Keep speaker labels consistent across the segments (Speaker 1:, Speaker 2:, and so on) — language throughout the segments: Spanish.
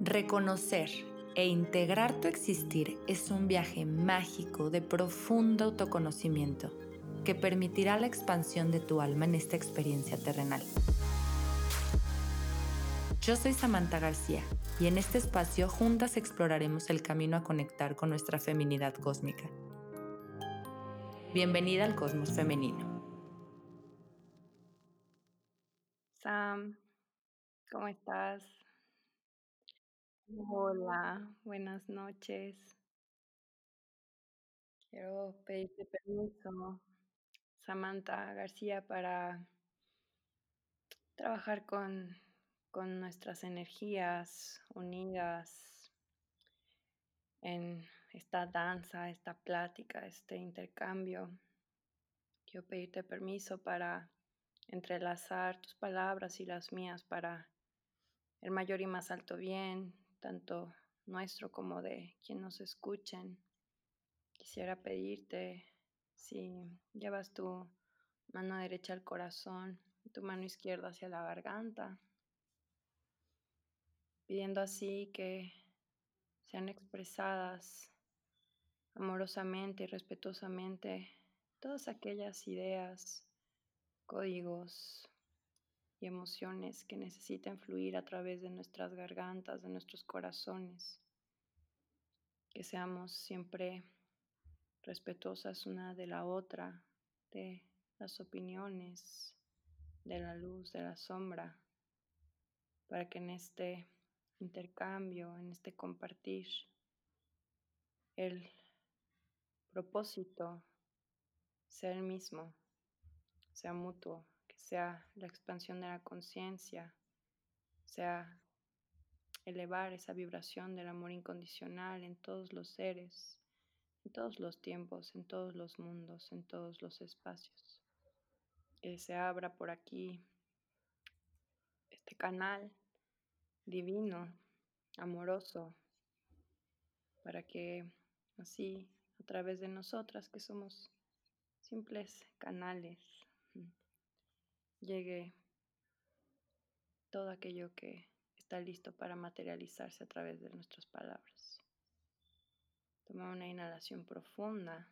Speaker 1: Reconocer e integrar tu existir es un viaje mágico de profundo autoconocimiento que permitirá la expansión de tu alma en esta experiencia terrenal. Yo soy Samantha García y en este espacio juntas exploraremos el camino a conectar con nuestra feminidad cósmica. Bienvenida al Cosmos Femenino.
Speaker 2: Sam, ¿cómo estás? Hola, buenas noches. Quiero pedirte permiso, Samantha García, para trabajar con, con nuestras energías unidas en esta danza, esta plática, este intercambio. Quiero pedirte permiso para entrelazar tus palabras y las mías para el mayor y más alto bien, tanto nuestro como de quien nos escuchen. Quisiera pedirte si llevas tu mano derecha al corazón, tu mano izquierda hacia la garganta, pidiendo así que sean expresadas amorosamente y respetuosamente todas aquellas ideas, códigos y emociones que necesiten fluir a través de nuestras gargantas, de nuestros corazones. Que seamos siempre respetuosas una de la otra, de las opiniones, de la luz, de la sombra, para que en este intercambio, en este compartir, el propósito sea el mismo, sea mutuo, sea la expansión de la conciencia, sea elevar esa vibración del amor incondicional en todos los seres, en todos los tiempos, en todos los mundos, en todos los espacios. Que se abra por aquí este canal divino, amoroso, para que así a través de nosotras que somos simples canales llegue todo aquello que está listo para materializarse a través de nuestras palabras. Toma una inhalación profunda.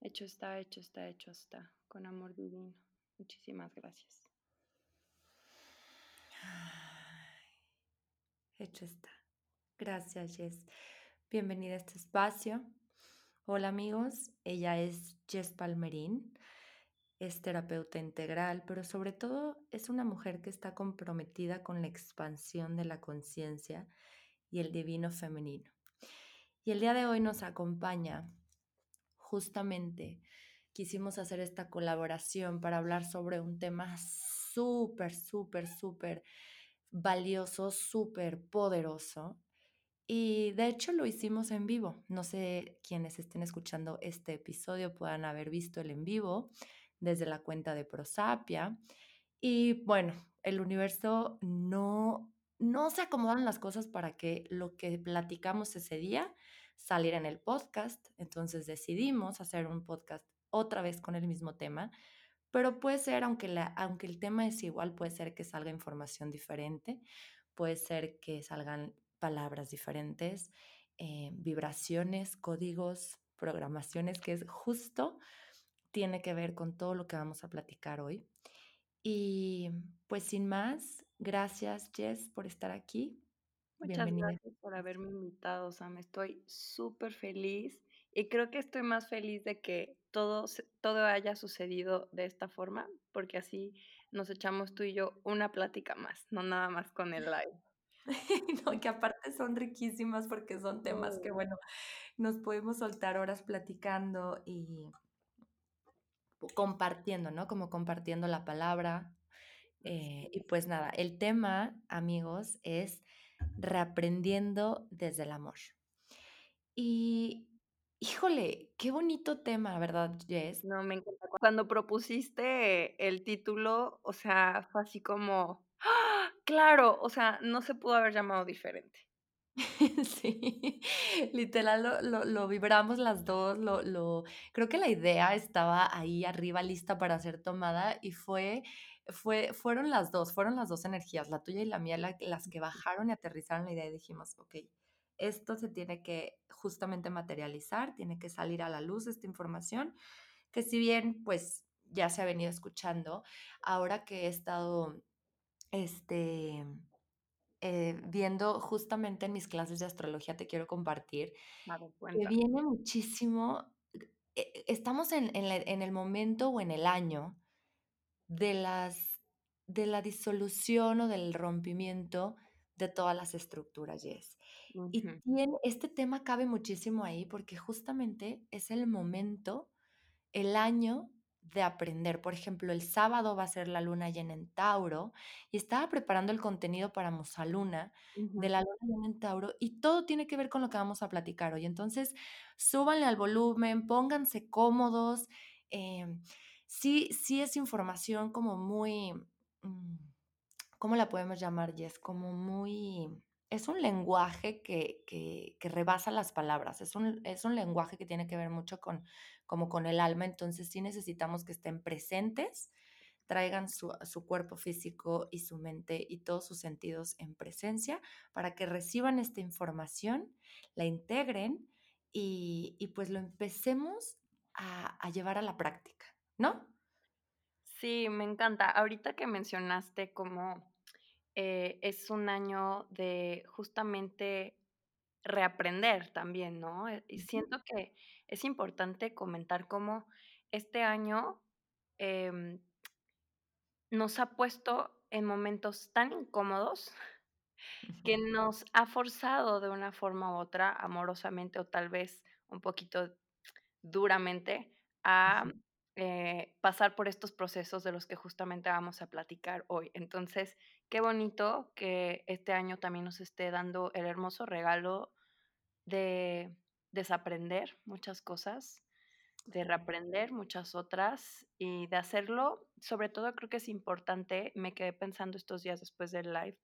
Speaker 2: Hecho está, hecho está, hecho está, con amor divino. Muchísimas gracias.
Speaker 1: Hecho está. Gracias, Jess. Bienvenida a este espacio. Hola amigos, ella es Jess Palmerín es terapeuta integral, pero sobre todo es una mujer que está comprometida con la expansión de la conciencia y el divino femenino. Y el día de hoy nos acompaña justamente, quisimos hacer esta colaboración para hablar sobre un tema súper, súper, súper valioso, súper poderoso. Y de hecho lo hicimos en vivo. No sé quienes estén escuchando este episodio puedan haber visto el en vivo desde la cuenta de Prosapia. Y bueno, el universo no, no se acomodan las cosas para que lo que platicamos ese día saliera en el podcast. Entonces decidimos hacer un podcast otra vez con el mismo tema. Pero puede ser, aunque, la, aunque el tema es igual, puede ser que salga información diferente, puede ser que salgan palabras diferentes, eh, vibraciones, códigos, programaciones, que es justo tiene que ver con todo lo que vamos a platicar hoy. Y pues sin más, gracias Jess por estar aquí.
Speaker 2: Muchas gracias por haberme invitado, Sam. Estoy súper feliz y creo que estoy más feliz de que todo, todo haya sucedido de esta forma, porque así nos echamos tú y yo una plática más, no nada más con el live.
Speaker 1: no, que aparte son riquísimas porque son temas que, bueno, nos podemos soltar horas platicando y compartiendo, ¿no? Como compartiendo la palabra. Eh, y pues nada, el tema, amigos, es reaprendiendo desde el amor. Y híjole, qué bonito tema, ¿verdad, Jess?
Speaker 2: No, me encanta. Cuando propusiste el título, o sea, fue así como, ¡Ah! claro, o sea, no se pudo haber llamado diferente.
Speaker 1: Sí, literal lo, lo, vibramos las dos, lo, lo, creo que la idea estaba ahí arriba lista para ser tomada y fue fue, fueron las dos, fueron las dos energías, la tuya y la mía, las que bajaron y aterrizaron la idea y dijimos, ok, esto se tiene que justamente materializar, tiene que salir a la luz esta información, que si bien pues ya se ha venido escuchando, ahora que he estado este, eh, viendo justamente en mis clases de astrología, te quiero compartir, que viene muchísimo, e, estamos en, en el momento o en el año de, las, de la disolución o del rompimiento de todas las estructuras, Yes. Y tiene, este tema cabe muchísimo ahí porque justamente es el momento, el año de aprender. Por ejemplo, el sábado va a ser la luna llena en Tauro y estaba preparando el contenido para Musaluna de la luna llena en Tauro y todo tiene que ver con lo que vamos a platicar hoy. Entonces, súbanle al volumen, pónganse cómodos. Em, sí, sí es información como muy, mm, ¿cómo la podemos llamar, Jess? Como muy, es un lenguaje que, que, que rebasa las palabras, es un, es un lenguaje que tiene que ver mucho con, como con el alma, entonces sí necesitamos que estén presentes, traigan su, su, cuerpo físico y su mente y todos sus sentidos en presencia para que reciban esta información, la integren y, y pues lo empecemos a, a llevar a la práctica. ¿no?
Speaker 2: Sí, me encanta. Ahorita que mencionaste cómo eh, es un año de justamente reaprender también, ¿no? Eh, y siento que es importante comentar cómo este año em, nos ha puesto en momentos tan incómodos que nos ha forzado de una forma u otra, amorosamente o tal vez un poquito duramente, a eh, pasar por estos procesos de los que justamente vamos a platicar hoy. Entonces, qué bonito que este año también nos esté dando el hermoso regalo de desaprender muchas cosas, de reaprender muchas otras y de hacerlo, sobre todo creo que es importante, me quedé pensando estos días después del live,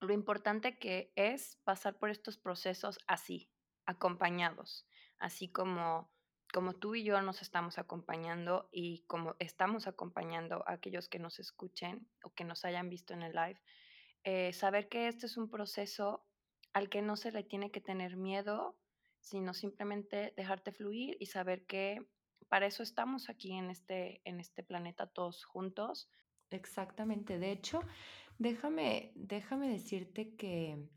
Speaker 2: lo importante que es pasar por estos procesos así, acompañados, así como como tú y yo nos estamos acompañando y como estamos acompañando a aquellos que nos escuchen o que nos hayan visto en el live, eh, saber que este es un proceso al que no se le tiene que tener miedo, sino simplemente dejarte fluir y saber que para eso estamos aquí en este, en este planeta todos juntos.
Speaker 1: Exactamente. De hecho, déjame, déjame decirte que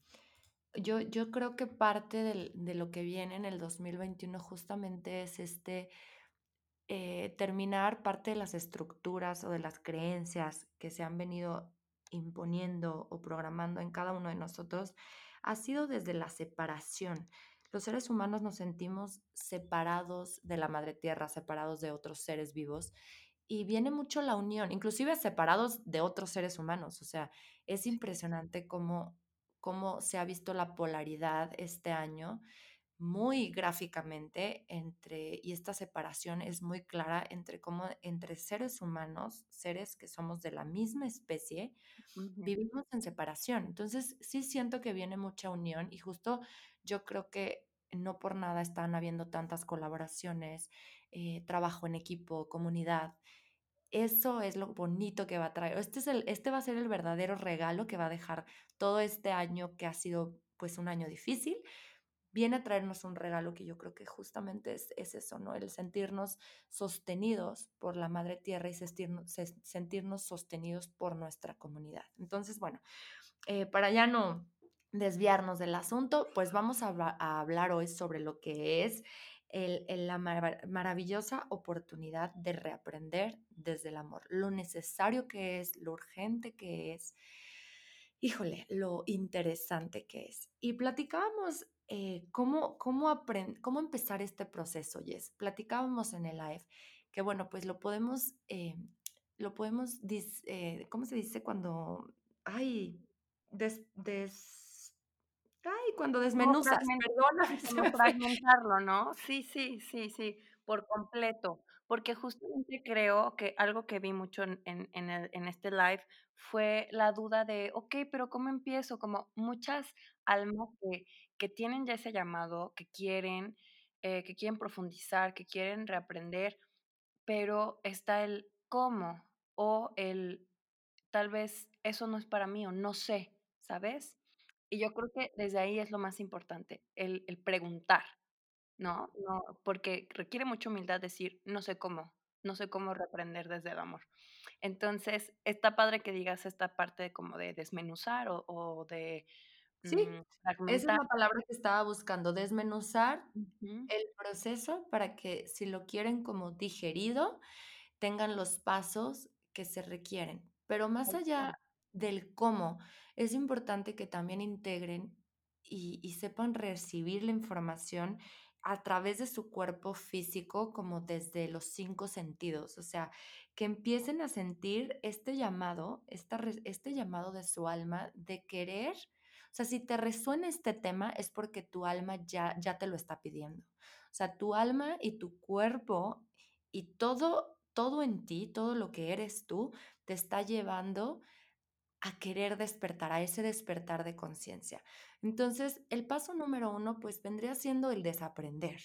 Speaker 1: yo, yo creo que parte del, de lo que viene en el 2021 justamente es este eh, terminar parte de las estructuras o de las creencias que se han venido imponiendo o programando en cada uno de nosotros, ha sido desde la separación. Los seres humanos nos sentimos separados de la madre tierra, separados de otros seres vivos y viene mucho la unión, inclusive separados de otros seres humanos. O sea, es impresionante cómo cómo se ha visto la polaridad este año muy gráficamente entre, y esta separación es muy clara entre cómo entre seres humanos, seres que somos de la misma especie, vivimos en separación. Entonces, sí siento que viene mucha unión y justo yo creo que no por nada están habiendo tantas colaboraciones, eh, trabajo en equipo, comunidad. Eso es lo bonito que va a traer. Este, es el, este va a ser el verdadero regalo que va a dejar todo este año que ha sido pues un año difícil. Viene a traernos un regalo que yo creo que justamente es, es eso, ¿no? El sentirnos sostenidos por la Madre Tierra y sentirnos, sentirnos sostenidos por nuestra comunidad. Entonces, bueno, eh, para ya no desviarnos del asunto, pues vamos a, a hablar hoy sobre lo que es la maravillosa oportunidad de reaprender desde el amor, lo necesario que es, lo urgente que es, híjole, lo interesante que es. Y platicábamos eh, cómo, cómo, cómo empezar este proceso, Yes. Platicábamos en el live que, bueno, pues lo podemos, eh, lo podemos, eh, ¿cómo se dice cuando, ay, des, des Ay, cuando desmenuzas,
Speaker 2: Como fragmentarlo, ¿no? Sí, sí, sí, sí, por completo. Porque justamente creo que algo que vi mucho en en el en este live fue la duda de: "Okey, pero, ¿cómo empiezo?". Como muchas almas que que tienen ya ese llamado, que quieren, eh, que quieren profundizar, que quieren reaprender, pero está el cómo o el tal vez eso no es para mí o no sé, ¿sabes? Y yo creo que desde ahí es lo más importante, el, el preguntar, ¿no? No, porque requiere mucha humildad decir, no sé cómo, no sé cómo reprender desde el amor. Entonces, está padre que digas esta parte de como de desmenuzar o, o de
Speaker 1: Sí,
Speaker 2: mm,
Speaker 1: esa es la palabra que estaba buscando, desmenuzar el proceso para que si lo quieren como digerido, tengan los pasos que se requieren. Pero más allá del cómo, es importante que también integren y, sepan recibir la información a través de su cuerpo físico, como desde los cinco sentidos. O sea, que empiecen a sentir este llamado, esta re- este llamado de su alma de querer. O sea, si te resuena este tema es porque tu alma ya, ya te lo está pidiendo. O sea, tu alma y tu cuerpo y todo, todo en ti, todo lo que eres tú, te está llevando a querer despertar, a ese despertar de conciencia. Entonces, el paso número uno, pues vendría siendo el desaprender,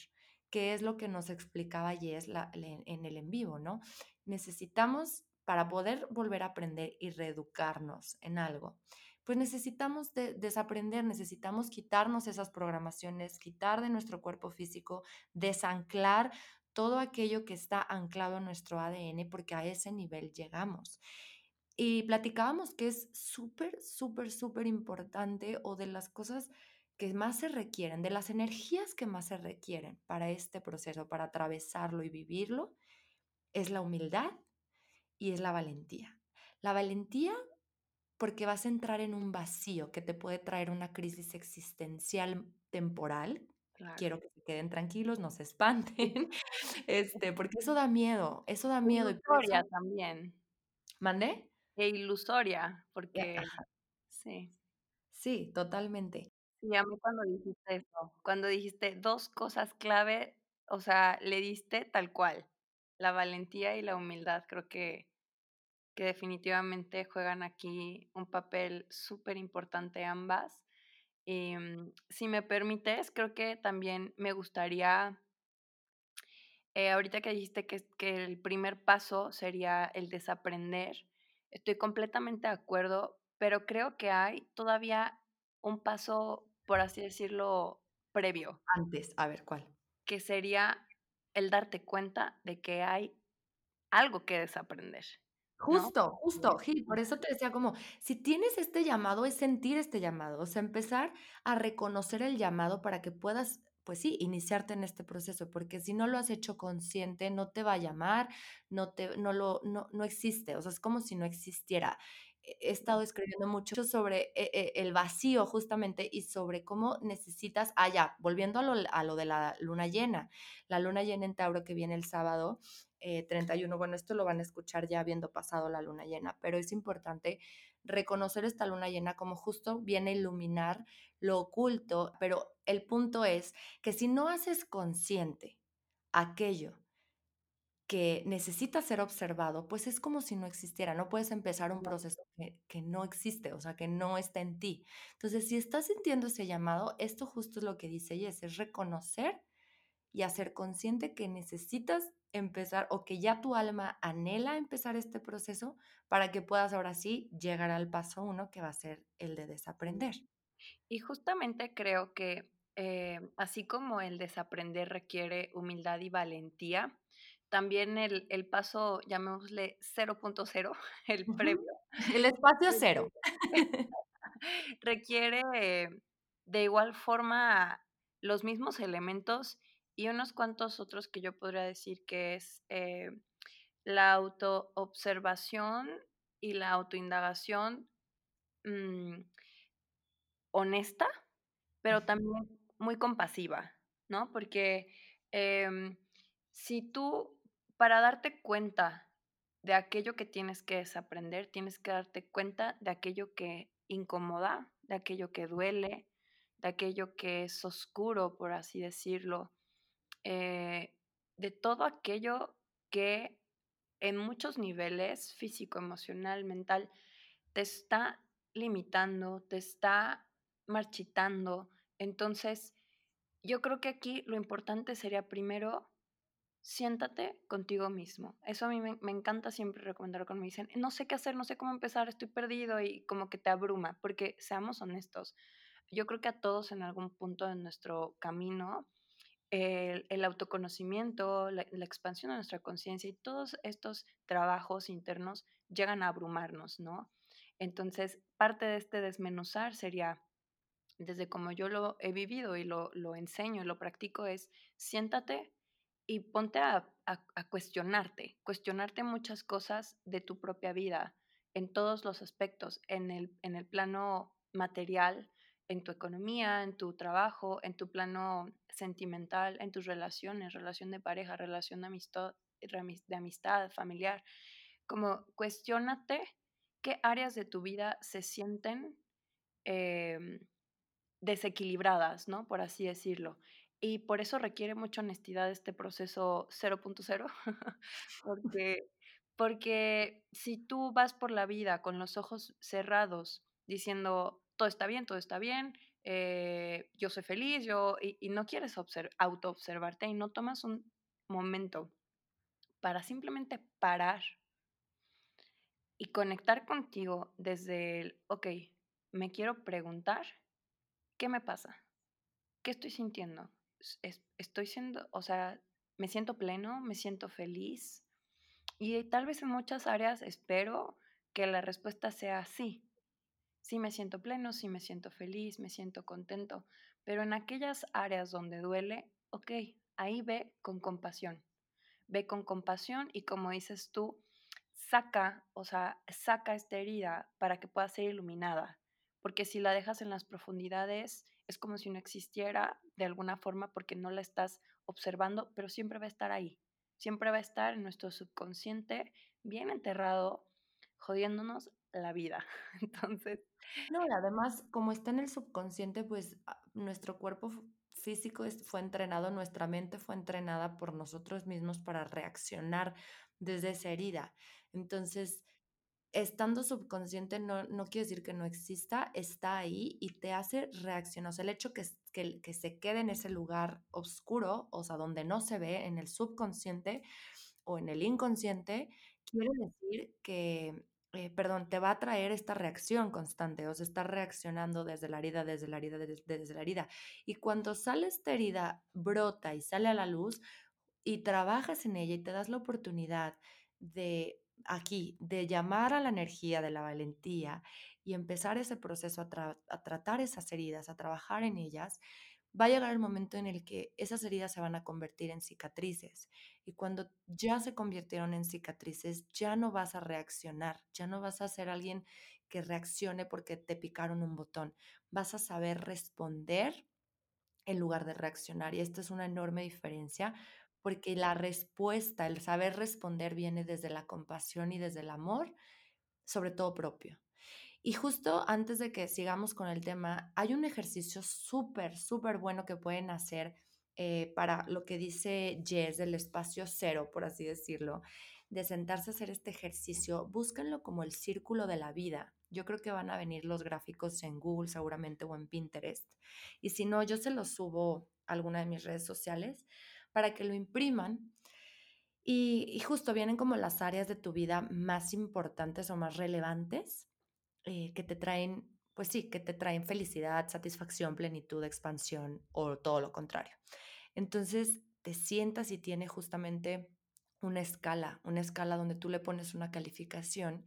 Speaker 1: que es lo que nos explicaba Jess en el en vivo, ¿no? Necesitamos, para poder volver a aprender y reeducarnos en algo, pues necesitamos de- desaprender, necesitamos quitarnos esas programaciones, quitar de nuestro cuerpo físico, desanclar todo aquello que está anclado en nuestro ADN, porque a ese nivel llegamos. Y platicábamos que es súper, súper, súper importante o de las cosas que más se requieren, de las energías que más se requieren para este proceso, para atravesarlo y vivirlo, es la humildad y es la valentía. La valentía porque vas a entrar en un vacío que te puede traer una crisis existencial temporal.
Speaker 2: claro.
Speaker 1: Quiero que se queden tranquilos, no se espanten, este, porque eso da miedo, eso da miedo eso
Speaker 2: también,
Speaker 1: ¿Mandé?
Speaker 2: E ilusoria,
Speaker 1: Ya,
Speaker 2: porque
Speaker 1: ajá,
Speaker 2: sí.
Speaker 1: sí, totalmente.
Speaker 2: Y a mí cuando dijiste eso, cuando dijiste 2 cosas clave, o sea, le diste tal cual, la valentía y la humildad, creo que que definitivamente juegan aquí un papel superimportante ambas. Y, mm, si me permites, creo que también me gustaría Eh, ahorita que dijiste que, que el primer paso sería el desaprender, estoy completamente de acuerdo, pero creo que hay todavía un paso, por así decirlo, previo,
Speaker 1: Antes, a ver, ¿cuál?
Speaker 2: que sería el darte cuenta de que hay algo que desaprender, ¿no?
Speaker 1: Justo, justo, sí, por eso te decía como, si tienes este llamado, es sentir este llamado, o sea, empezar a reconocer el llamado para que puedas, pues sí, iniciarte en este proceso, porque si no lo has hecho consciente, no te va a llamar, no te, no lo, no, no existe, o sea, es como si no existiera. He estado escribiendo mucho sobre eh, eh, el vacío justamente y sobre cómo necesitas, ah, ya, volviendo a lo, a lo de la luna llena, la luna llena en Tauro que viene el sábado, eh, 31. Bueno, esto lo van a escuchar ya habiendo pasado la luna llena, pero es importante reconocer esta luna llena como justo viene a iluminar lo oculto, pero el punto es que si no haces consciente aquello que necesita ser observado, pues es como si no existiera, no puedes empezar un proceso que, que no existe, o sea, que no está en ti. Entonces, si estás sintiendo ese llamado, esto justo es lo que dice Jess, es reconocer y hacer consciente que necesitas empezar o que ya tu alma anhela empezar este proceso para que puedas ahora sí llegar al paso uno que va a ser el de desaprender.
Speaker 2: Y justamente creo que eh, así como el desaprender requiere humildad y valentía, también el, el paso, llamémosle cero punto cero, el
Speaker 1: Ujú.
Speaker 2: previo,
Speaker 1: El espacio cero.
Speaker 2: requiere eh, de igual forma los mismos elementos y unos cuantos otros que yo podría decir que es eh, la autoobservación y la autoindagación mm, honesta Pero también muy compasiva, ¿no? Porque, em, si tú, para darte cuenta de aquello que tienes que desaprender, tienes que darte cuenta de aquello que incomoda, de aquello que duele, de aquello que es oscuro, por así decirlo, eh, de todo aquello que en muchos niveles, físico, emocional, mental, te está limitando, te está marchitando. Entonces, yo creo que aquí lo importante sería primero siéntate contigo mismo. Eso a mí me, me encanta siempre recomendar cuando me dicen, no sé qué hacer, no sé cómo empezar, estoy perdido y como que te abruma, porque seamos honestos, yo creo que a todos en algún punto de nuestro camino, el, autoconocimiento, la, la expansión de nuestra conciencia y todos estos trabajos internos llegan a abrumarnos, ¿no? Entonces, parte de este desmenuzar sería, desde como yo lo he vivido y lo, lo enseño y lo practico, es siéntate y ponte a, a- a cuestionarte, cuestionarte muchas cosas de tu propia vida, en todos los aspectos, en el, en el plano material, en tu economía, en tu trabajo, en tu plano sentimental, en tus relaciones, relación de pareja, relación de amistad, de amistad familiar. Como cuestiónate qué áreas de tu vida se sienten em, desequilibradas, ¿no? Por así decirlo. Y por eso requiere mucha honestidad este proceso 0.0, porque, porque si tú vas por la vida con los ojos cerrados diciendo todo está bien, todo está bien, eh, yo soy feliz, yo, y, y no quieres obser- autoobservarte y no tomas un momento para simplemente parar y conectar contigo desde el, ok, me quiero preguntar, ¿qué me pasa? ¿Qué estoy sintiendo? Es- es- estoy siendo, o sea, me siento pleno, me siento feliz. Y tal vez en muchas áreas espero que la respuesta sea sí. Sí me siento pleno, sí me siento feliz, me siento contento. Pero en aquellas áreas donde duele, ok, ahí ve con compasión. Ve con compasión y como dices tú, saca, o sea, saca esta herida para que pueda ser iluminada. Porque si la dejas en las profundidades, es como si no existiera de alguna forma porque no la estás observando, pero siempre va a estar ahí. Siempre va a estar en nuestro subconsciente, bien enterrado, jodiéndonos la vida. Entonces,
Speaker 1: No, y además, como está en el subconsciente, pues ah, nuestro cuerpo físico fue entrenado, nuestra mente fue entrenada por nosotros mismos para reaccionar desde esa herida. Entonces, estando subconsciente no, no quiere decir que no exista, está ahí y te hace reaccionar. O sea, el hecho que, que, que se quede en ese lugar oscuro, o sea, donde no se ve, en el subconsciente o en el inconsciente, quiere decir que, eh, perdón, te va a traer esta reacción constante, o sea, está reaccionando desde la herida, desde la herida, desde, la herida. Y cuando sale esta herida, brota y sale a la luz, y trabajas en ella y te das la oportunidad de aquí, de llamar a la energía de la valentía y empezar ese proceso a tratar esas heridas, a trabajar en ellas, va a llegar el momento en el que esas heridas se van a convertir en cicatrices. Y cuando ya se convirtieron en cicatrices, ya no vas a reaccionar, ya no vas a ser alguien que reaccione porque te picaron un botón. Vas a saber responder en lugar de reaccionar. Y esta es una enorme diferencia porque la respuesta, el saber responder viene desde la compasión y desde el amor, sobre todo propio. Y justo antes de que sigamos con el tema, hay un ejercicio súper, súper bueno que pueden hacer eh, para lo que dice Jess del espacio cero, por así decirlo, de sentarse a hacer este ejercicio. Búsquenlo como el círculo de la vida. Yo creo que van a venir los gráficos en Google seguramente o en Pinterest. Y si no, yo se los subo a alguna de mis redes sociales para que lo impriman y, y justo vienen como las áreas de tu vida más importantes o más relevantes eh, que te traen, pues sí, que te traen felicidad, satisfacción, plenitud, expansión o todo lo contrario. Entonces te sientas y tiene justamente una escala, una escala donde tú le pones una calificación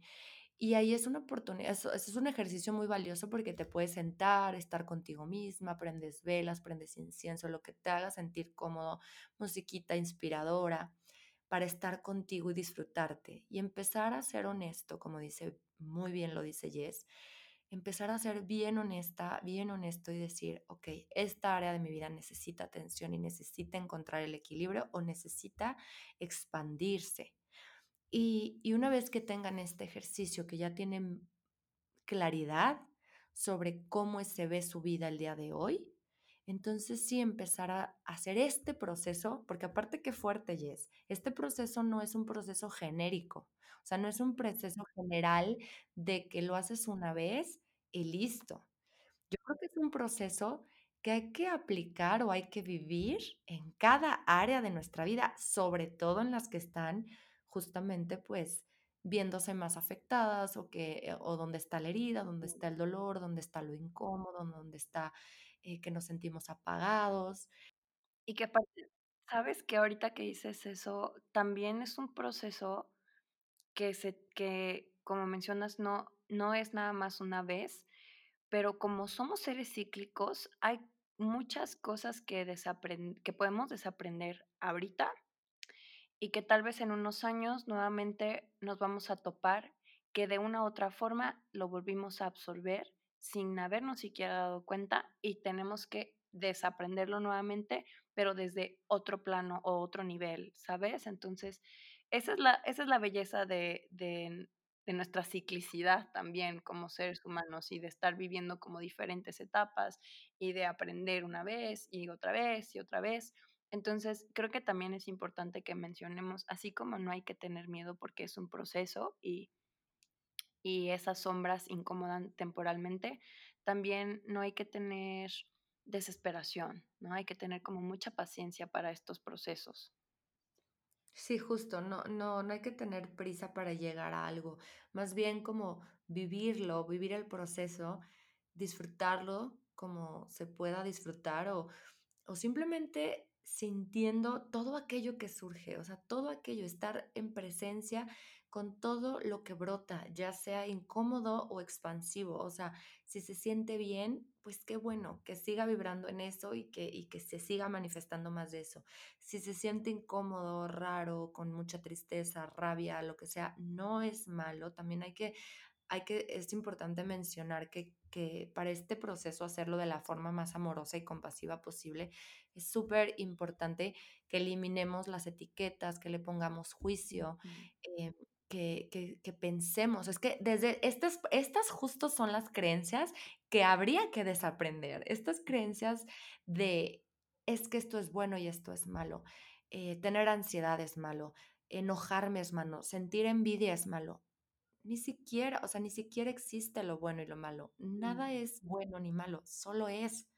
Speaker 1: y ahí es una oportunidad, eso, es un ejercicio muy valioso porque te puedes sentar, estar contigo misma, prendes velas, prendes incienso, lo que te haga sentir cómodo, musiquita inspiradora, para estar contigo y disfrutarte y empezar a ser honesto, como dice, muy bien lo dice Jess, empezar a ser bien honesta, bien honesto y decir, ok, esta área de mi vida necesita atención y necesita encontrar el equilibrio o necesita expandirse. Y, y una vez que tengan este ejercicio, que ya tienen claridad sobre cómo se ve su vida el día de hoy, entonces sí empezar a hacer este proceso, porque aparte que fuerte, Jess, este proceso no es un proceso genérico, o sea, no es un proceso general de que lo haces una vez y listo. Yo creo que es un proceso que hay que aplicar o hay que vivir en cada área de nuestra vida, sobre todo en las que están justamente, pues, viéndose más afectadas o que eh, o donde está la herida, donde está el dolor, donde está lo incómodo, donde está, eh, que nos sentimos apagados.
Speaker 2: Y que ¿sabes que ahorita que dices eso, también es un proceso que se que, como mencionas, no no es nada más una vez, pero como somos seres cíclicos, hay muchas cosas que que podemos desaprender ahorita y que tal vez en unos años nuevamente nos vamos a topar que de una u otra forma lo volvimos a absorber sin habernos siquiera dado cuenta y tenemos que desaprenderlo nuevamente, pero desde otro plano o otro nivel, ¿sabes? Entonces, esa es la, esa es la belleza de, de, de nuestra ciclicidad también como seres humanos y de estar viviendo como diferentes etapas y de aprender una vez y otra vez y otra vez entonces, creo que también es importante que mencionemos, así como no hay que tener miedo porque es un proceso y, y esas sombras incomodan temporalmente, también no hay que tener desesperación, ¿no? Hay que tener como mucha paciencia para estos procesos.
Speaker 1: Sí, justo, no no no hay que tener prisa para llegar a algo, más bien como vivirlo, vivir el proceso, disfrutarlo como se pueda disfrutar o o simplemente sintiendo todo aquello que surge, o sea, todo aquello, estar en presencia con todo lo que brota, ya sea incómodo o expansivo, o sea, si se siente bien, pues qué bueno, que siga vibrando en eso y que y que se siga manifestando más de eso. Si se siente incómodo, raro, con mucha tristeza, rabia, lo que sea, no es malo, también hay que hay que es importante mencionar que que para este proceso hacerlo de la forma más amorosa y compasiva posible. Es súper importante que eliminemos las etiquetas, que le pongamos juicio, eh, que que que pensemos. Es que desde estas estas justo son las creencias que habría que desaprender. Estas creencias de: "Es que esto es bueno y esto es malo", eh, tener ansiedad es malo, enojarme es malo, sentir envidia es malo. Ni siquiera, o sea, ni siquiera existe lo bueno y lo malo. Nada
Speaker 2: Mm,
Speaker 1: es bueno ni malo, solo es.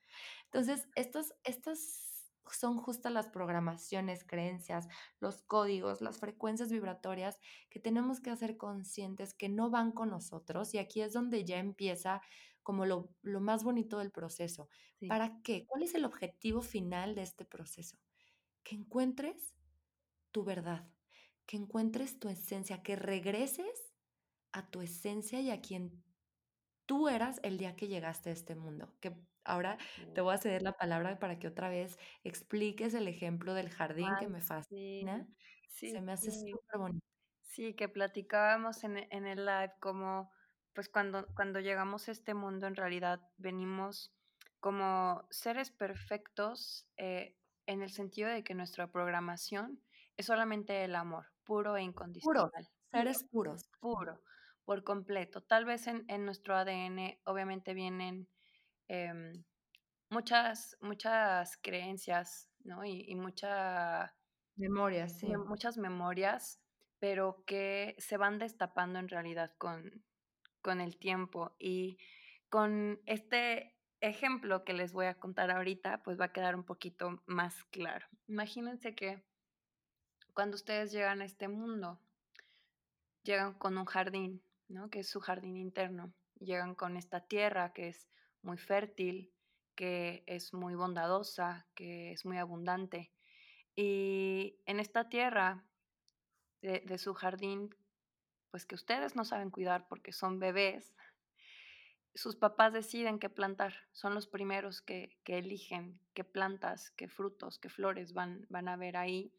Speaker 1: Entonces, estos estas son justas las programaciones, creencias, los códigos, las frecuencias vibratorias que tenemos que hacer conscientes que no van con nosotros, y aquí es donde ya empieza como lo lo más bonito del proceso.
Speaker 2: sí.
Speaker 1: ¿Para qué? ¿Cuál es el objetivo final de este proceso? Que encuentres tu verdad, que encuentres tu esencia, que regreses a tu esencia y a quien tú eras el día que llegaste a este mundo. Que ahora te voy a ceder la palabra para que otra vez expliques el ejemplo del jardín que me
Speaker 2: sí,
Speaker 1: fascina. Se me hace
Speaker 2: sí.
Speaker 1: súper bonito.
Speaker 2: Sí, que platicábamos en, en el live como, pues cuando, cuando llegamos a este mundo en realidad venimos como seres perfectos eh, en el sentido de que nuestra programación es solamente el amor, puro e incondicional, puro,
Speaker 1: seres puros.
Speaker 2: puro, por completo. Tal vez en, en nuestro ADN obviamente vienen em, muchas, muchas creencias, ¿no? Y, y mucha
Speaker 1: Memoria, sí.
Speaker 2: muchas memorias, pero que se van destapando en realidad con con el tiempo. Y con este ejemplo que les voy a contar ahorita, pues va a quedar un poquito más claro. Imagínense que cuando ustedes llegan a este mundo, llegan con un jardín, ¿no? Que es su jardín interno. Llegan con esta tierra que es muy fértil, que es muy bondadosa, que es muy abundante. Y en esta tierra de su jardín pues que ustedes no saben cuidar porque son bebés, sus papás deciden qué plantar, son los primeros que, que eligen qué plantas, qué frutos, qué flores van, van a ver ahí,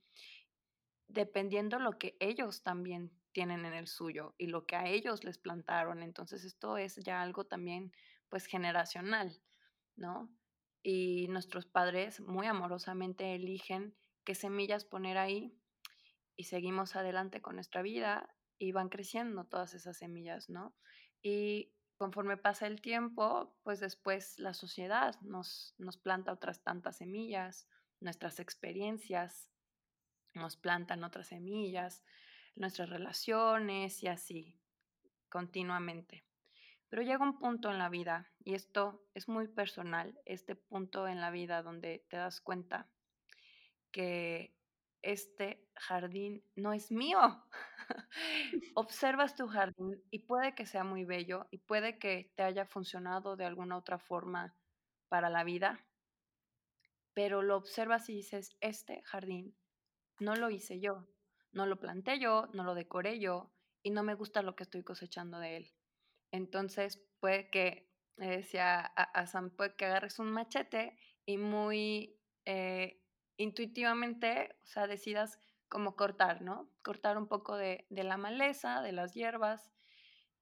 Speaker 2: dependiendo lo que ellos también tienen en el suyo y lo que a ellos les plantaron. Entonces esto es ya algo también pues generacional, ¿no? Y nuestros padres muy amorosamente eligen qué semillas poner ahí y seguimos adelante con nuestra vida y van creciendo todas esas semillas, ¿no? Y conforme pasa el tiempo, pues después la sociedad nos, nos planta otras tantas semillas, nuestras experiencias nos plantan otras semillas, nuestras relaciones y así continuamente. Pero llega un punto en la vida, y esto es muy personal, este punto en la vida donde te das cuenta que este jardín no es mío. Observas tu jardín y puede que sea muy bello y puede que te haya funcionado de alguna otra forma para la vida, pero lo observas y dices, este jardín no lo hice yo, no lo planté yo, no lo decoré yo y no me gusta lo que estoy cosechando de él. Entonces puede que, le decía a, Sam, puede que agarres un machete y muy eh, intuitivamente, o sea, decidas como cortar, ¿no? Cortar un poco de, de la maleza, de las hierbas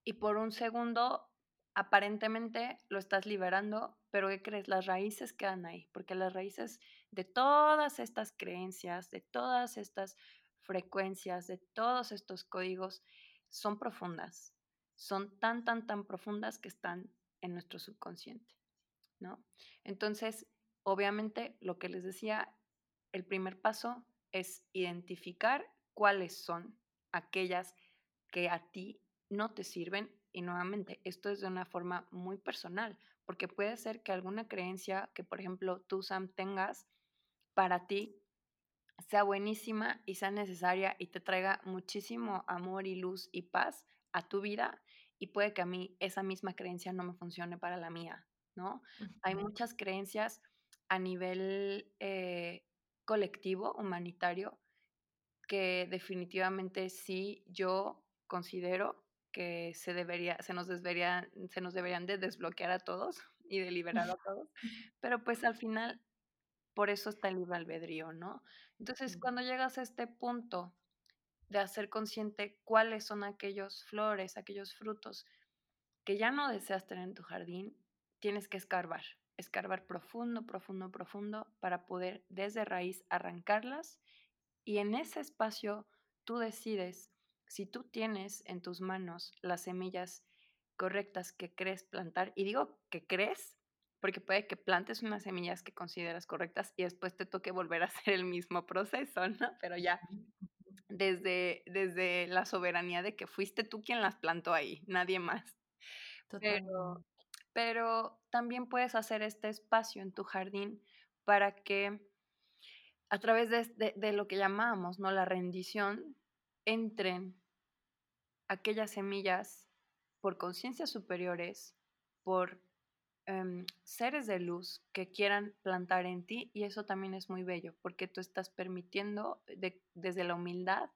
Speaker 2: y por un segundo aparentemente lo estás liberando, pero ¿qué crees? Las raíces quedan ahí, porque las raíces de todas estas creencias, de todas estas frecuencias, de todos estos códigos, son profundas, son tan, tan, tan profundas que están en nuestro subconsciente, ¿no? Entonces, obviamente, lo que les decía, el primer paso es identificar cuáles son aquellas que a ti no te sirven y nuevamente, esto es de una forma muy personal, porque puede ser que alguna creencia que, por ejemplo, tú, Sam, tengas para ti sea buenísima y sea necesaria y te traiga muchísimo amor y luz y paz a tu vida y puede que a mí esa misma creencia no me funcione para la mía, ¿no? Hay muchas creencias a nivel eh, colectivo, humanitario, que definitivamente sí yo considero que se debería, se nos debería, se nos deberían de desbloquear a todos y de liberar a todos, pero pues al final por eso está el libre albedrío, ¿no? Entonces, cuando llegas a este punto de hacer consciente cuáles son aquellos flores, aquellos frutos que ya no deseas tener en tu jardín, tienes que escarbar, escarbar profundo, profundo, profundo para poder desde raíz arrancarlas y en ese espacio tú decides si tú tienes en tus manos las semillas correctas que crees plantar, y digo que crees, porque puede que plantes unas semillas que consideras correctas y después te toque volver a hacer el mismo proceso, ¿no? Pero ya desde, desde la soberanía de que fuiste tú quien las plantó ahí, nadie más. Pero, pero también puedes hacer este espacio en tu jardín para que a través de, de lo que llamamos, ¿no? La rendición, entren aquellas semillas por conciencias superiores, por em, seres de luz que quieran plantar en ti y eso también es muy bello porque tú estás permitiendo desde la humildad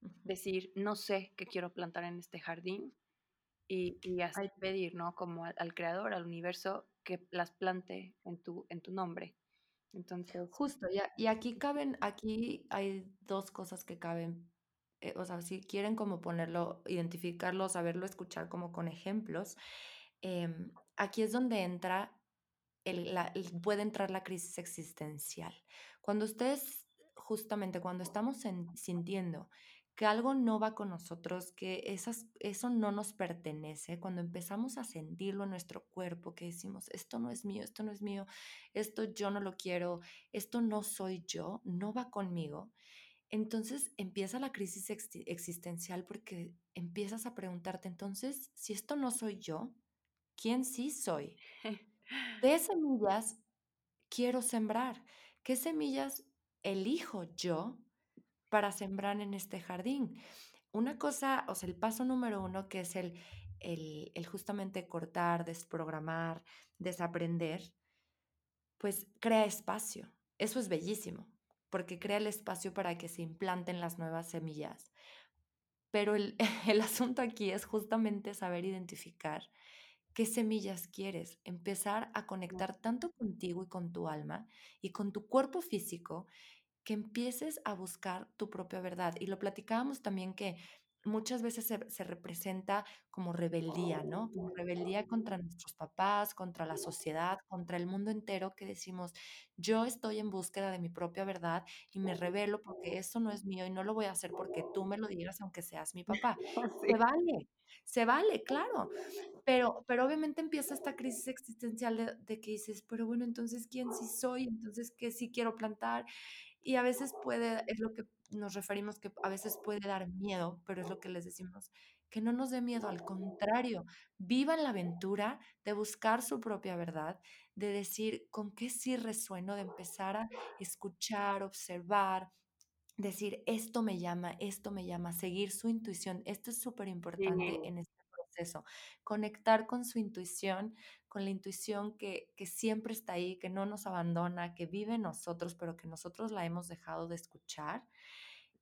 Speaker 2: decir, no sé qué quiero plantar en este jardín y, y así pedir, ¿no? Como al, creador, al universo, que las plante en tu, en tu nombre. Entonces.
Speaker 1: Justo, y, y aquí caben, aquí hay dos cosas que caben eh, o sea, si quieren como ponerlo, identificarlo, saberlo escuchar como con ejemplos, em, aquí es donde entra, el, puede entrar la crisis existencial. Cuando ustedes, justamente cuando estamos sintiendo que algo no va con nosotros, que esas, eso no nos pertenece, cuando empezamos a sentirlo en nuestro cuerpo, que decimos, esto no es mío, esto no es mío, esto yo no lo quiero, esto no soy yo, no va conmigo, entonces empieza la crisis existencial porque empiezas a preguntarte, entonces, si esto no soy yo, ¿quién sí soy? ¿Qué semillas quiero sembrar? ¿Qué semillas elijo yo para sembrar en este jardín? Una cosa, o sea, el paso número uno, que es el, el, el justamente cortar, desprogramar, desaprender, pues crea espacio. Eso es bellísimo porque crea el espacio para que se implanten las nuevas semillas. Pero el, el asunto aquí es justamente saber identificar qué semillas quieres, empezar a conectar tanto contigo y con tu alma y con tu cuerpo físico que empieces a buscar tu propia verdad. Y lo platicábamos también que muchas veces se, representa como rebeldía, ¿no? Como rebeldía contra nuestros papás, contra la sociedad, contra el mundo entero, que decimos, yo estoy en búsqueda de mi propia verdad y me revelo porque eso no es mío y no lo voy a hacer porque tú me lo digas aunque seas mi papá. Se vale, se vale, claro. Pero, pero obviamente empieza esta crisis existencial de, de que dices, pero bueno, entonces, ¿quién sí soy? Entonces, ¿qué sí quiero plantar? Y a veces puede, es lo que nos referimos que a veces puede dar miedo, pero es lo que les decimos, que no nos dé miedo, al contrario, vivan la aventura de buscar su propia verdad, de decir con qué sí resueno, de empezar a escuchar, observar, decir esto me llama, esto me llama, seguir su intuición. Esto es súper importante
Speaker 2: Sí.
Speaker 1: en este proceso, conectar con su intuición, con la intuición que, que siempre está ahí, que no nos abandona, que vive en nosotros, pero que nosotros la hemos dejado de escuchar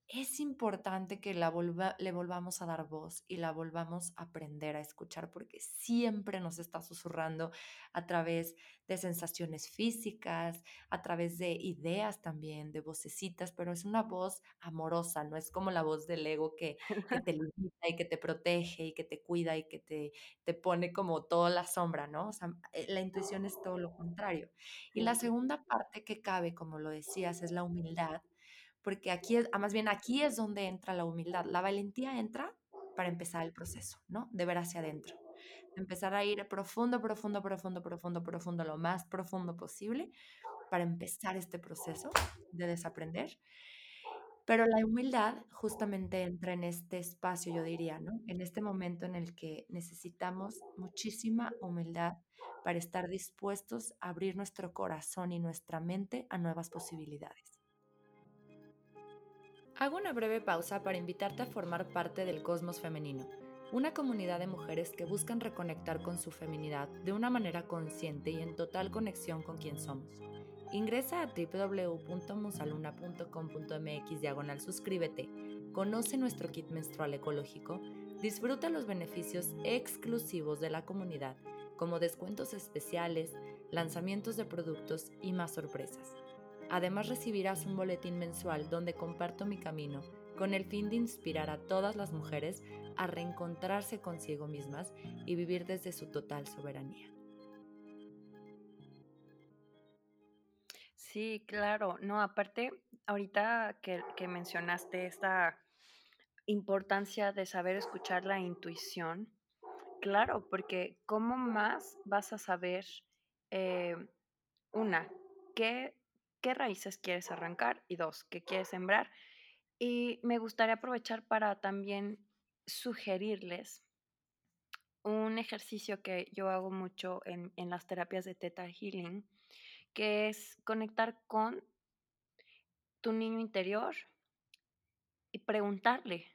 Speaker 1: es importante que la volva le volvamos a dar voz y la volvamos a aprender a escuchar, porque siempre nos está susurrando a través de sensaciones físicas, a través de ideas también, de vocecitas, pero es una voz amorosa, no es como la voz del ego que que te limita y que te protege y que te cuida y que te te pone como toda la sombra, ¿no? O sea, eh, la intuición es todo lo contrario. Y la segunda parte que cabe, como lo decías, es la humildad porque aquí es, ah, más bien aquí es donde entra la humildad. La valentía entra para empezar el proceso, ¿no? De ver hacia adentro, de empezar a ir profundo, profundo, profundo, profundo, profundo, lo más profundo posible para empezar este proceso de desaprender. Pero la humildad justamente entra en este espacio, yo diría, ¿no? En este momento en el que necesitamos muchísima humildad para estar dispuestos a abrir nuestro corazón y nuestra mente a nuevas posibilidades. Hago una breve pausa para invitarte a formar parte del Cosmos Femenino, una comunidad de mujeres que buscan reconectar con su feminidad de una manera consciente y en total conexión con quien somos. Ingresa a www.musaluna.com.mx diagonal suscríbete, conoce nuestro kit menstrual ecológico, disfruta los beneficios exclusivos de la comunidad, como descuentos especiales, lanzamientos de productos y más sorpresas. Además recibirás un boletín mensual donde comparto mi camino con el fin de inspirar a todas las mujeres a reencontrarse consigo mismas y vivir desde su total soberanía.
Speaker 2: Sí, claro. No, aparte, ahorita que, mencionaste esta importancia de saber escuchar la intuición, claro, porque ¿cómo más vas a saber, eh, una, qué, qué raíces quieres arrancar y dos, qué quieres sembrar? Y me gustaría aprovechar para también sugerirles un ejercicio que yo hago mucho en, en las terapias de Theta Healing, que es conectar con tu niño interior y preguntarle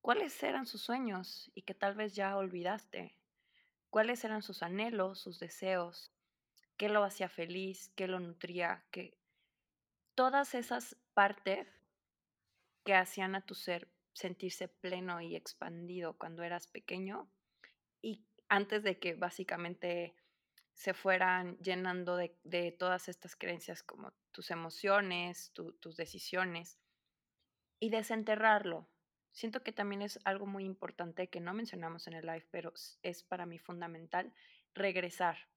Speaker 2: cuáles eran sus sueños y que tal vez ya olvidaste, cuáles eran sus anhelos, sus deseos, qué lo hacía feliz, qué lo nutría, que todas esas partes que hacían a tu ser sentirse pleno y expandido cuando eras pequeño y antes de que básicamente se fueran llenando de, todas estas creencias como tus emociones, tu, tus decisiones y desenterrarlo. Siento que también es algo muy importante que no mencionamos en el live, pero es para mí fundamental, regresar.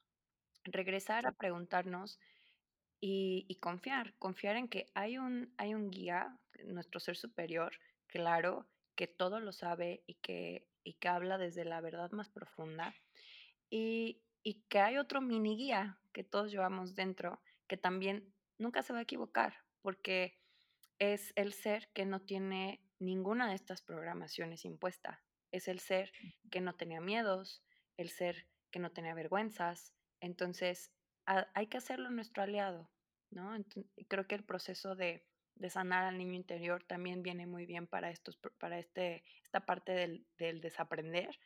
Speaker 2: Regresar a preguntarnos y, y, confiar, confiar en que hay un, hay un guía, nuestro ser superior, claro, que todo lo sabe y que, y que habla desde la verdad más profunda. Y, y que hay otro mini guía que todos llevamos dentro, que también nunca se va a equivocar, porque es el ser que no tiene ninguna de estas programaciones impuesta. Es el ser que no tenía miedos, el ser que no tenía vergüenzas. Entonces, hay que hacerlo nuestro aliado, ¿no? Creo que el proceso de, de, sanar al niño interior también viene muy bien para, estos, para este, esta parte del, del desaprender,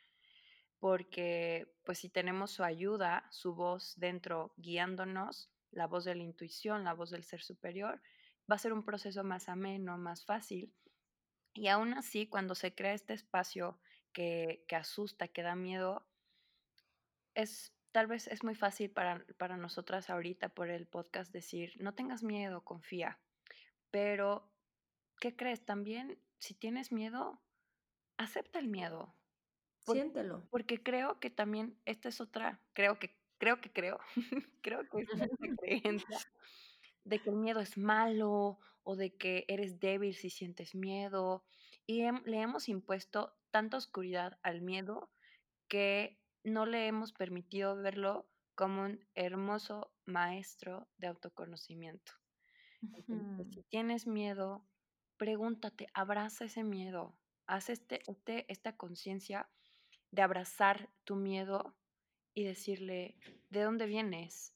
Speaker 2: porque pues si tenemos su ayuda, su voz dentro guiándonos, la voz de la intuición, la voz del ser superior, va a ser un proceso más ameno, más fácil. Y aún así, cuando se crea este espacio que, que asusta, que da miedo, es tal vez es muy fácil para, para nosotras ahorita por el podcast decir, no tengas miedo, confía. Pero, ¿qué crees? También, si tienes miedo, acepta el miedo.
Speaker 1: Por, Siéntelo.
Speaker 2: Porque creo que también, esta es otra, creo que, creo que creo, creo que es una creencia de que el miedo es malo o de que eres débil si sientes miedo. Y le hemos impuesto tanta oscuridad al miedo que no le hemos permitido verlo como un hermoso maestro de autoconocimiento. Entonces, si tienes miedo, pregúntate, abraza ese miedo, haz este, este, esta conciencia de abrazar tu miedo y decirle, ¿de dónde vienes?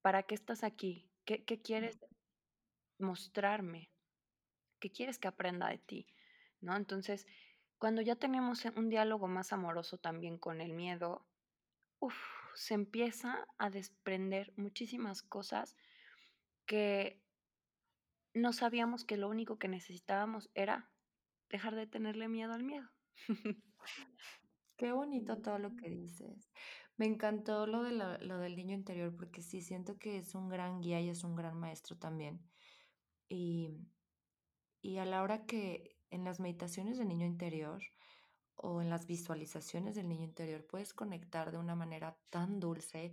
Speaker 2: ¿Para qué estás aquí? ¿Qué, qué quieres mostrarme? ¿Qué quieres que aprenda de ti? ¿No? Entonces, cuando ya tenemos un diálogo más amoroso también con el miedo, uf, se empieza a desprender muchísimas cosas que no sabíamos que lo único que necesitábamos era dejar de tenerle miedo al miedo.
Speaker 1: Qué bonito todo lo que dices. Me encantó lo, de la- lo del niño interior porque sí siento que es un gran guía y es un gran maestro también. Y, y a la hora que en las meditaciones del niño interior o en las visualizaciones del niño interior puedes conectar de una manera tan dulce.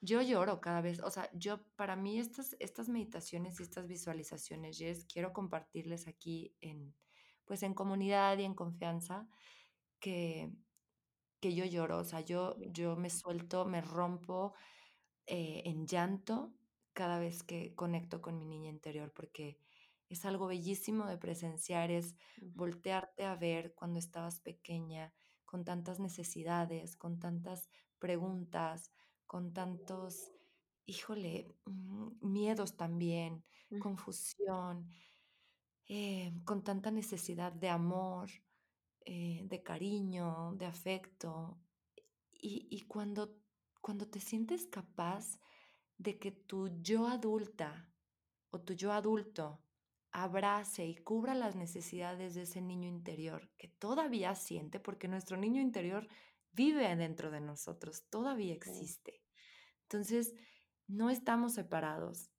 Speaker 1: Yo lloro cada vez, o sea, yo para mí estas, estas meditaciones y estas visualizaciones, Jess, quiero compartirles aquí en, pues en comunidad y en confianza que, que yo lloro, o sea, yo, yo me suelto, me rompo eh, en llanto cada vez que conecto con mi niña interior, porque es algo bellísimo de presenciar, es voltearte a ver cuando estabas pequeña, con tantas necesidades, con tantas preguntas, con tantos, híjole, mm, miedos también, confusión, eh, con tanta necesidad de amor, eh, de cariño, de afecto. Y, y cuando, cuando te sientes capaz de que tu yo adulta o tu yo adulto abrace y cubra las necesidades de ese niño interior que todavía siente, porque nuestro niño interior vive dentro de nosotros, todavía existe. Entonces, no estamos separados,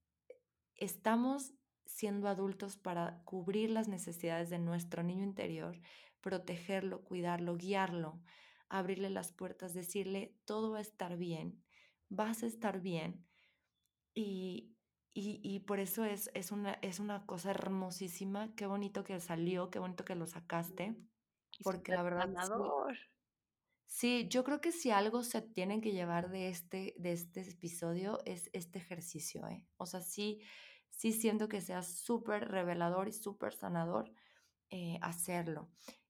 Speaker 1: estamos siendo adultos para cubrir las necesidades de nuestro niño interior, protegerlo, cuidarlo, guiarlo, abrirle las puertas, decirle, todo va a estar bien, vas a estar bien. Y, y, y por eso es, es, una, es una cosa hermosísima, qué bonito que salió, qué bonito que lo sacaste, porque la verdad sí,
Speaker 2: sanador.
Speaker 1: Sí, yo creo que si algo se tienen que llevar de este, de este episodio es este ejercicio, ¿eh? O sea, sí, sí siento que sea súper revelador y súper sanador eh, hacerlo.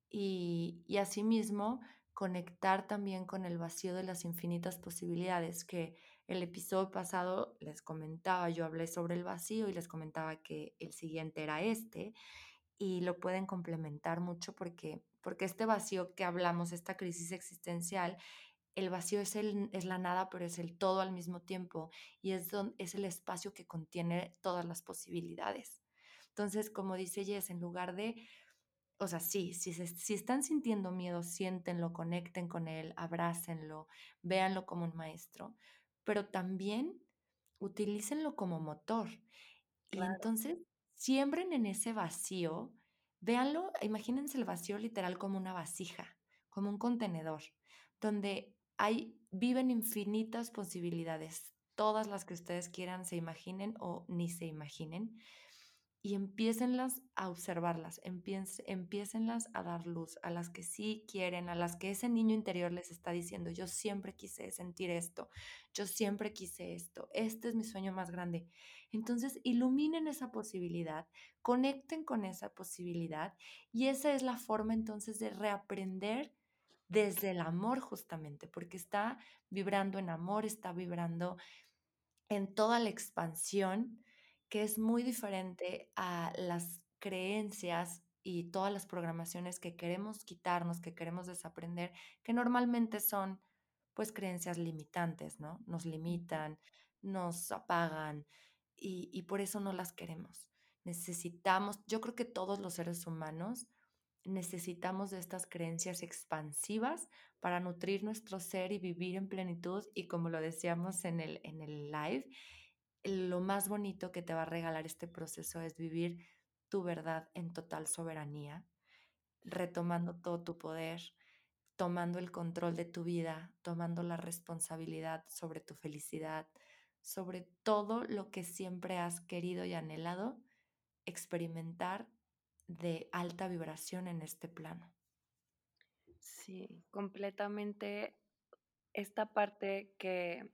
Speaker 1: Y, y asimismo, conectar también con el vacío de las infinitas posibilidades, que el episodio pasado les comentaba, yo hablé sobre el vacío y les comentaba que el siguiente era este, y lo pueden complementar mucho porque, porque este vacío que hablamos, esta crisis existencial, el vacío es, el, es la nada, pero es el todo al mismo tiempo y es, don, es el espacio que contiene todas las posibilidades. Entonces, como dice Jess, en lugar de, o sea, sí, si, se, si están sintiendo miedo, siéntenlo, conecten con él, abrácenlo, véanlo como un maestro, pero también utilícenlo como motor. Y entonces siembren en ese vacío, véanlo, imagínense el vacío literal como una vasija, como un contenedor, donde hay, viven infinitas posibilidades, todas las que ustedes quieran, se imaginen o ni se imaginen, y empiécenlas a observarlas, empiécenlas a dar luz, a las que sí quieren, a las que ese niño interior les está diciendo, yo siempre quise sentir esto, yo siempre quise esto, este es mi sueño más grande. Entonces, iluminen esa posibilidad, conecten con esa posibilidad y esa es la forma entonces de reaprender desde el amor justamente, porque está vibrando en amor, está vibrando en toda la expansión, que es muy diferente a las creencias y todas las programaciones que queremos quitarnos, que queremos desaprender, que normalmente son pues creencias limitantes, ¿no? Nos limitan, nos apagan y, y por eso no las queremos. Necesitamos, yo creo que todos los seres humanos necesitamos de estas creencias expansivas para nutrir nuestro ser y vivir en plenitud. Y como lo decíamos en el, en el live, lo más bonito que te va a regalar este proceso es vivir tu verdad en total soberanía, retomando todo tu poder, tomando el control de tu vida, tomando la responsabilidad sobre tu felicidad, sobre todo lo que siempre has querido y anhelado experimentar de alta vibración en este plano.
Speaker 2: Sí, completamente. Esta parte que,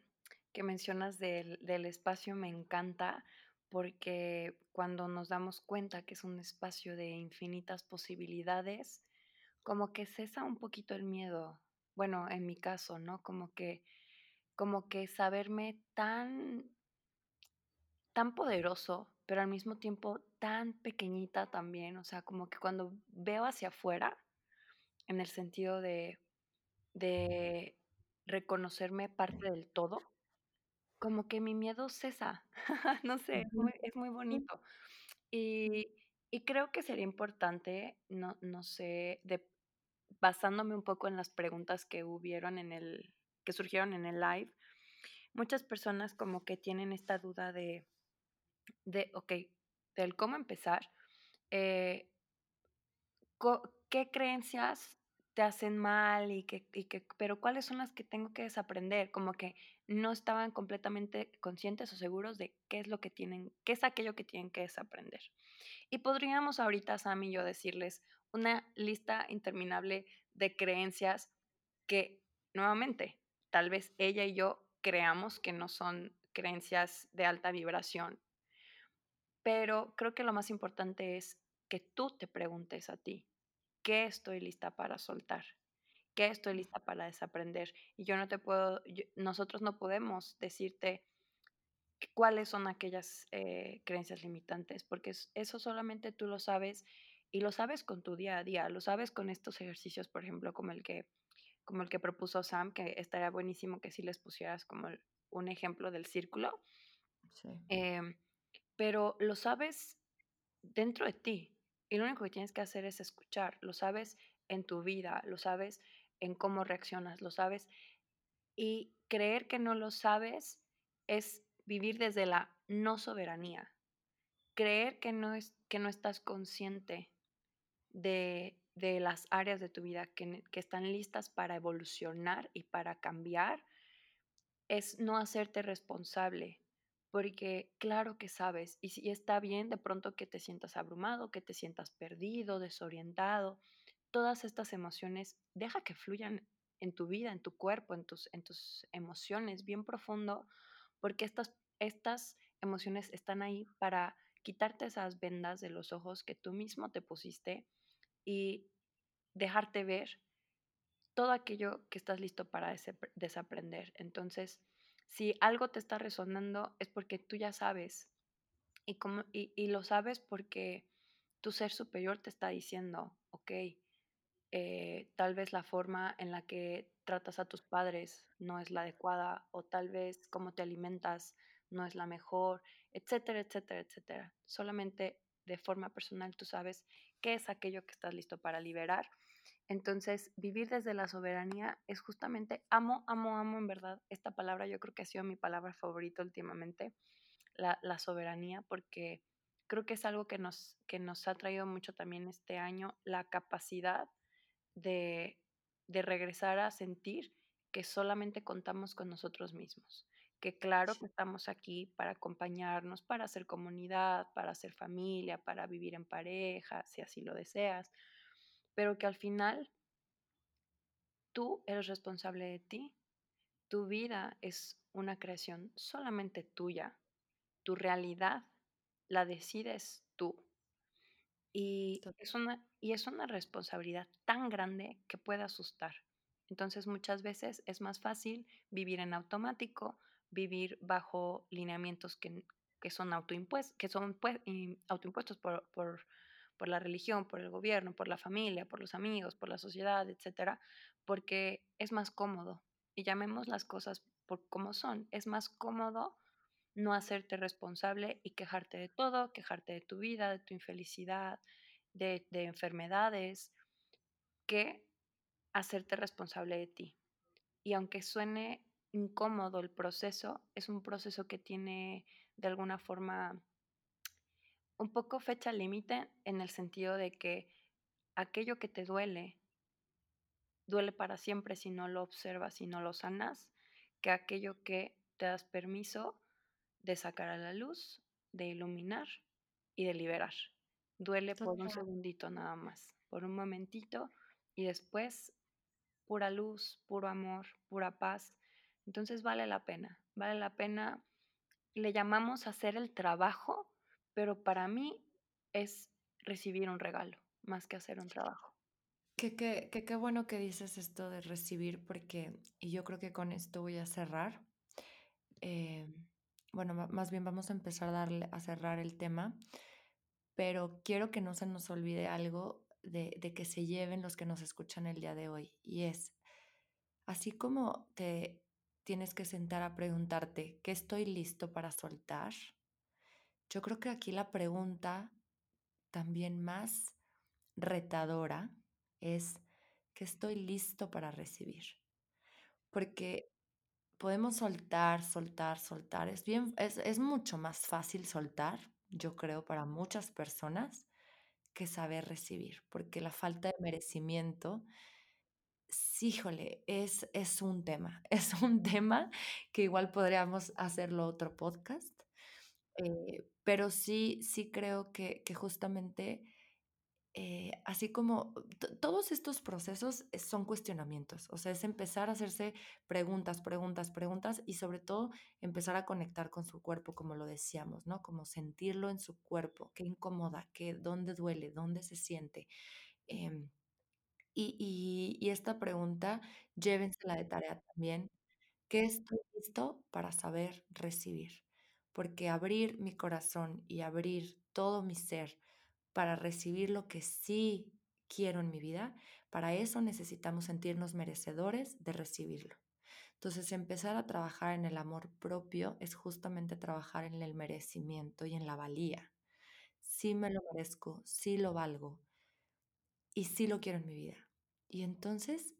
Speaker 2: que mencionas del, del espacio me encanta porque cuando nos damos cuenta que es un espacio de infinitas posibilidades, como que cesa un poquito el miedo. Bueno, en mi caso, ¿no? Como que como que saberme tan tan poderoso, pero al mismo tiempo tan pequeñita también, o sea, como que cuando veo hacia afuera, en el sentido de de reconocerme parte del todo, como que mi miedo cesa. No sé, es muy es muy bonito. Y y creo que sería importante, no no sé, de basándome un poco en las preguntas que hubieron en el que surgieron en el live, muchas personas como que tienen esta duda de de, okey, del cómo empezar, eh co ¿qué creencias te hacen mal? Y que y que pero, ¿cuáles son las que tengo que desaprender? Como que no estaban completamente conscientes o seguros de qué es lo que tienen qué es aquello que tienen que desaprender. Y podríamos ahorita, Sam y yo, decirles una lista interminable de creencias que, nuevamente, tal vez ella y yo creamos que no son creencias de alta vibración. Pero creo que lo más importante es que tú te preguntes a ti: "¿Qué estoy lista para soltar? ¿Qué estoy lista para desaprender?". Y yo no te puedo yo nosotros no podemos decirte cuáles son aquellas, eh, creencias limitantes, porque es eso solamente tú lo sabes, y lo sabes con tu día a día, lo sabes con estos ejercicios, por ejemplo, como el que como el que propuso Sam, que estaría buenísimo que sí les pusieras como un ejemplo del círculo.
Speaker 1: Sí.
Speaker 2: Em, pero lo sabes dentro de ti, y lo único que tienes que hacer es escuchar, lo sabes en tu vida, lo sabes en cómo reaccionas, lo sabes, y creer que no lo sabes es vivir desde la no soberanía. Creer que no es que no estás consciente de de las áreas de tu vida que que están listas para evolucionar y para cambiar es no hacerte responsable, porque claro que sabes, y sí está bien de pronto que te sientas abrumado, que te sientas perdido, desorientado, todas estas emociones, deja que fluyan en tu vida, en tu cuerpo, en tus en tus emociones bien profundo, porque estas estas emociones están ahí para quitarte esas vendas de los ojos que tú mismo te pusiste y dejarte ver todo aquello que estás listo para desaprender. Entonces, si algo te está resonando es porque tú ya sabes, y como y y lo sabes porque tu ser superior te está diciendo: "Okey, eh, tal vez la forma en la que tratas a tus padres no es la adecuada, o tal vez cómo te alimentas no es la mejor", etcétera, etcétera, etcétera. Solamente de forma personal tú sabes qué es aquello que estás listo para liberar. Entonces, vivir desde la soberanía es justamente amo, amo, amo, en verdad, esta palabra, yo creo que ha sido mi palabra favorita últimamente, la la soberanía, porque creo que es algo que nos que nos ha traído mucho también este año, la capacidad de de regresar a sentir que solamente contamos con nosotros mismos, que claro que estamos aquí para acompañarnos, para hacer comunidad, para hacer familia, para vivir en pareja, si así lo deseas, pero que al final tú eres responsable de ti. Tu vida es una creación solamente tuya. Tu realidad la decides tú. Y es una y es una responsabilidad tan grande que puede asustar. Entonces, muchas veces es más fácil vivir en automático, vivir bajo lineamientos que que son autoimpues que son pue im autoimpuestos por por por la religión, por el gobierno, por la familia, por los amigos, por la sociedad, etcétera, porque es más cómodo. Y llamemos las cosas por como son. Es más cómodo no hacerte responsable y quejarte de todo, quejarte de tu vida, de tu infelicidad, de de enfermedades, que hacerte responsable de ti. Y aunque suene incómodo el proceso, es un proceso que tiene, de alguna forma un poco fecha límite, en el sentido de que aquello que te duele duele para siempre si no lo observas y no lo sanas, que aquello que te das permiso de sacar a la luz, de iluminar y de liberar. Duele por un segundito nada más, por un momentito, y después pura luz, puro amor, pura paz. Entonces, vale la pena, vale la pena. Le llamamos hacer el trabajo, pero para mí es recibir un regalo, más que hacer un trabajo.
Speaker 1: Qué, qué, qué, qué bueno que dices esto de recibir, porque, y yo creo que con esto voy a cerrar. eh, bueno, más bien vamos a empezar a darle a cerrar el tema, pero quiero que no se nos olvide algo de, de que se lleven los que nos escuchan el día de hoy, y es, así como te tienes que sentar a preguntarte, ¿qué estoy listo para soltar? Yo creo que aquí la pregunta también más retadora es, ¿qué estoy listo para recibir? Porque podemos soltar, soltar, soltar. Es bien, es, es mucho más fácil soltar, yo creo, para muchas personas que saber recibir, porque la falta de merecimiento, híjole, es, es un tema, es un tema que igual podríamos hacerlo otro podcast, eh, pero sí, sí creo que, justamente eh, así como to- todos estos procesos eh, son cuestionamientos, o sea, es empezar a hacerse preguntas, preguntas, preguntas y sobre todo empezar a conectar con su cuerpo, como lo decíamos, ¿no? Como sentirlo en su cuerpo, qué incomoda, qué, dónde duele, dónde se siente. Em, y, y, y esta pregunta, llévensela de tarea también. ¿Qué estoy listo para saber recibir? Porque abrir mi corazón y abrir todo mi ser para recibir lo que sí quiero en mi vida, para eso necesitamos sentirnos merecedores de recibirlo. Entonces, empezar a trabajar en el amor propio es justamente trabajar en el merecimiento y en la valía. Sí me lo merezco, sí lo valgo y sí lo quiero en mi vida. Y entonces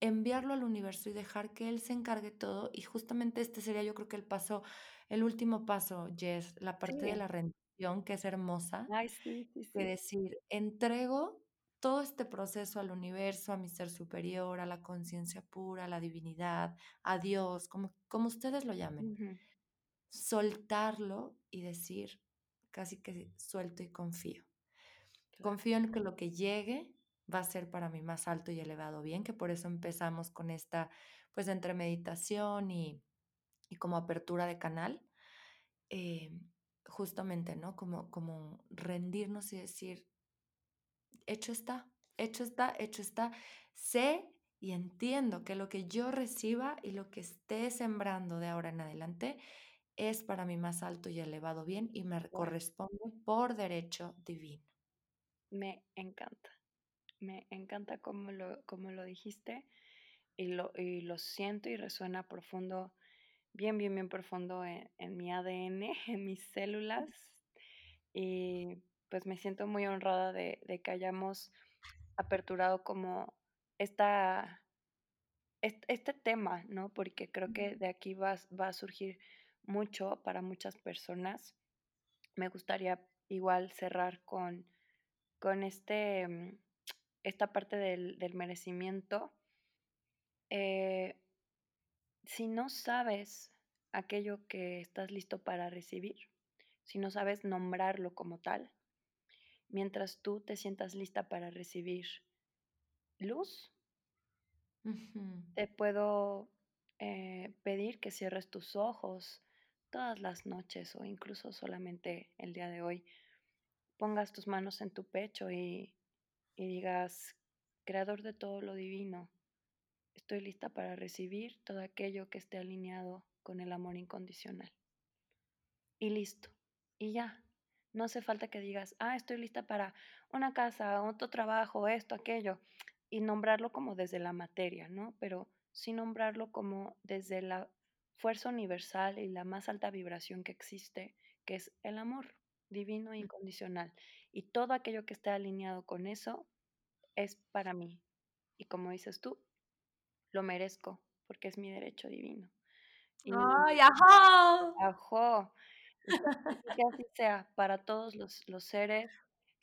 Speaker 1: enviarlo al universo y dejar que él se encargue todo. Y justamente este sería, yo creo que el paso, el último paso, Jess, la parte de la rendición, que es hermosa,
Speaker 2: ay, sí, sí.
Speaker 1: decir, entrego todo este proceso al universo, a mi ser superior, a la conciencia pura, a la divinidad, a Dios, como, como ustedes lo llamen. Soltarlo y decir, casi que suelto y confío. Confío en que lo que llegue va a ser para mí más alto y elevado bien, que por eso empezamos con esta, pues entre meditación y, y como apertura de canal, eh, justamente, ¿no? Como, como rendirnos y decir, hecho está, hecho está, hecho está. Sé y entiendo que lo que yo reciba y lo que esté sembrando de ahora en adelante es para mi más alto y elevado bien y me corresponde por derecho divino.
Speaker 2: me encanta, me encanta cómo lo, cómo lo dijiste y lo, y lo siento y resuena profundo, bien, bien, bien profundo en, en mi ADN, en mis células. Y pues me siento muy honrada de, de que hayamos aperturado como esta, est- este, tema, ¿no? Porque creo que de aquí va, va a surgir mucho para muchas personas. Me gustaría igual cerrar con, con este, mm, esta parte del, del merecimiento. Eh, si no sabes aquello que estás listo para recibir, si no sabes nombrarlo como tal, mientras tú te sientas lista para recibir luz, te puedo eh, pedir que cierres tus ojos todas las noches o incluso solamente el día de hoy. Pongas tus manos en tu pecho y, y digas, Creador de todo lo divino, estoy lista para recibir todo aquello que esté alineado con el amor incondicional. Y listo. Y ya. No hace falta que digas, ah, estoy lista para una casa, otro trabajo, esto, aquello, y nombrarlo como desde la materia, ¿no? Pero sí nombrarlo como desde la fuerza universal y la más alta vibración que existe, que es el amor divino e incondicional. Y todo aquello que esté alineado con eso es para mí. Y como dices tú, lo merezco porque es mi derecho divino. Y
Speaker 1: ¡Ay, ajá!
Speaker 2: Ajo. Y que y que así sea para todos los los seres,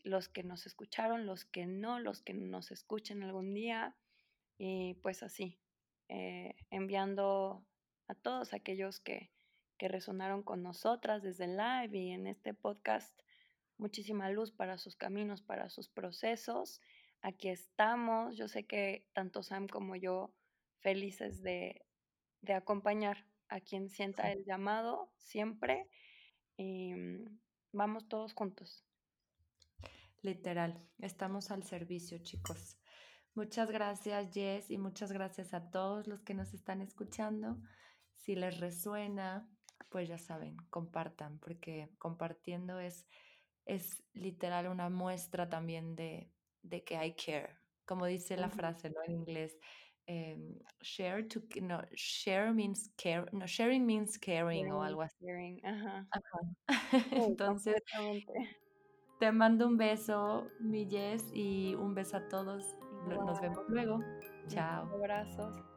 Speaker 2: los que nos escucharon, los que no, los que nos escuchen algún día, y pues así, eh, enviando a todos aquellos que que resonaron con nosotras desde el live y en este podcast, muchísima luz para sus caminos, para sus procesos. Aquí estamos. Yo sé que tanto Sam como yo felices de de acompañar a quien sienta el llamado siempre y mm, vamos todos juntos.
Speaker 1: literal, estamos al servicio, chicos. Muchas gracias, Jess, y muchas gracias a todos los que nos están escuchando. Si les resuena, pues ya saben, compartan, porque compartiendo es, es literal una muestra también de, de que I care. Como dice la frase, ¿no? En inglés, em, share to, no, share means care, no, sharing means caring o algo así.
Speaker 2: caring, ajá.
Speaker 1: Entonces, te mando un beso, mi Jess, y un beso a todos. Nos vemos luego. Chao.
Speaker 2: abrazos.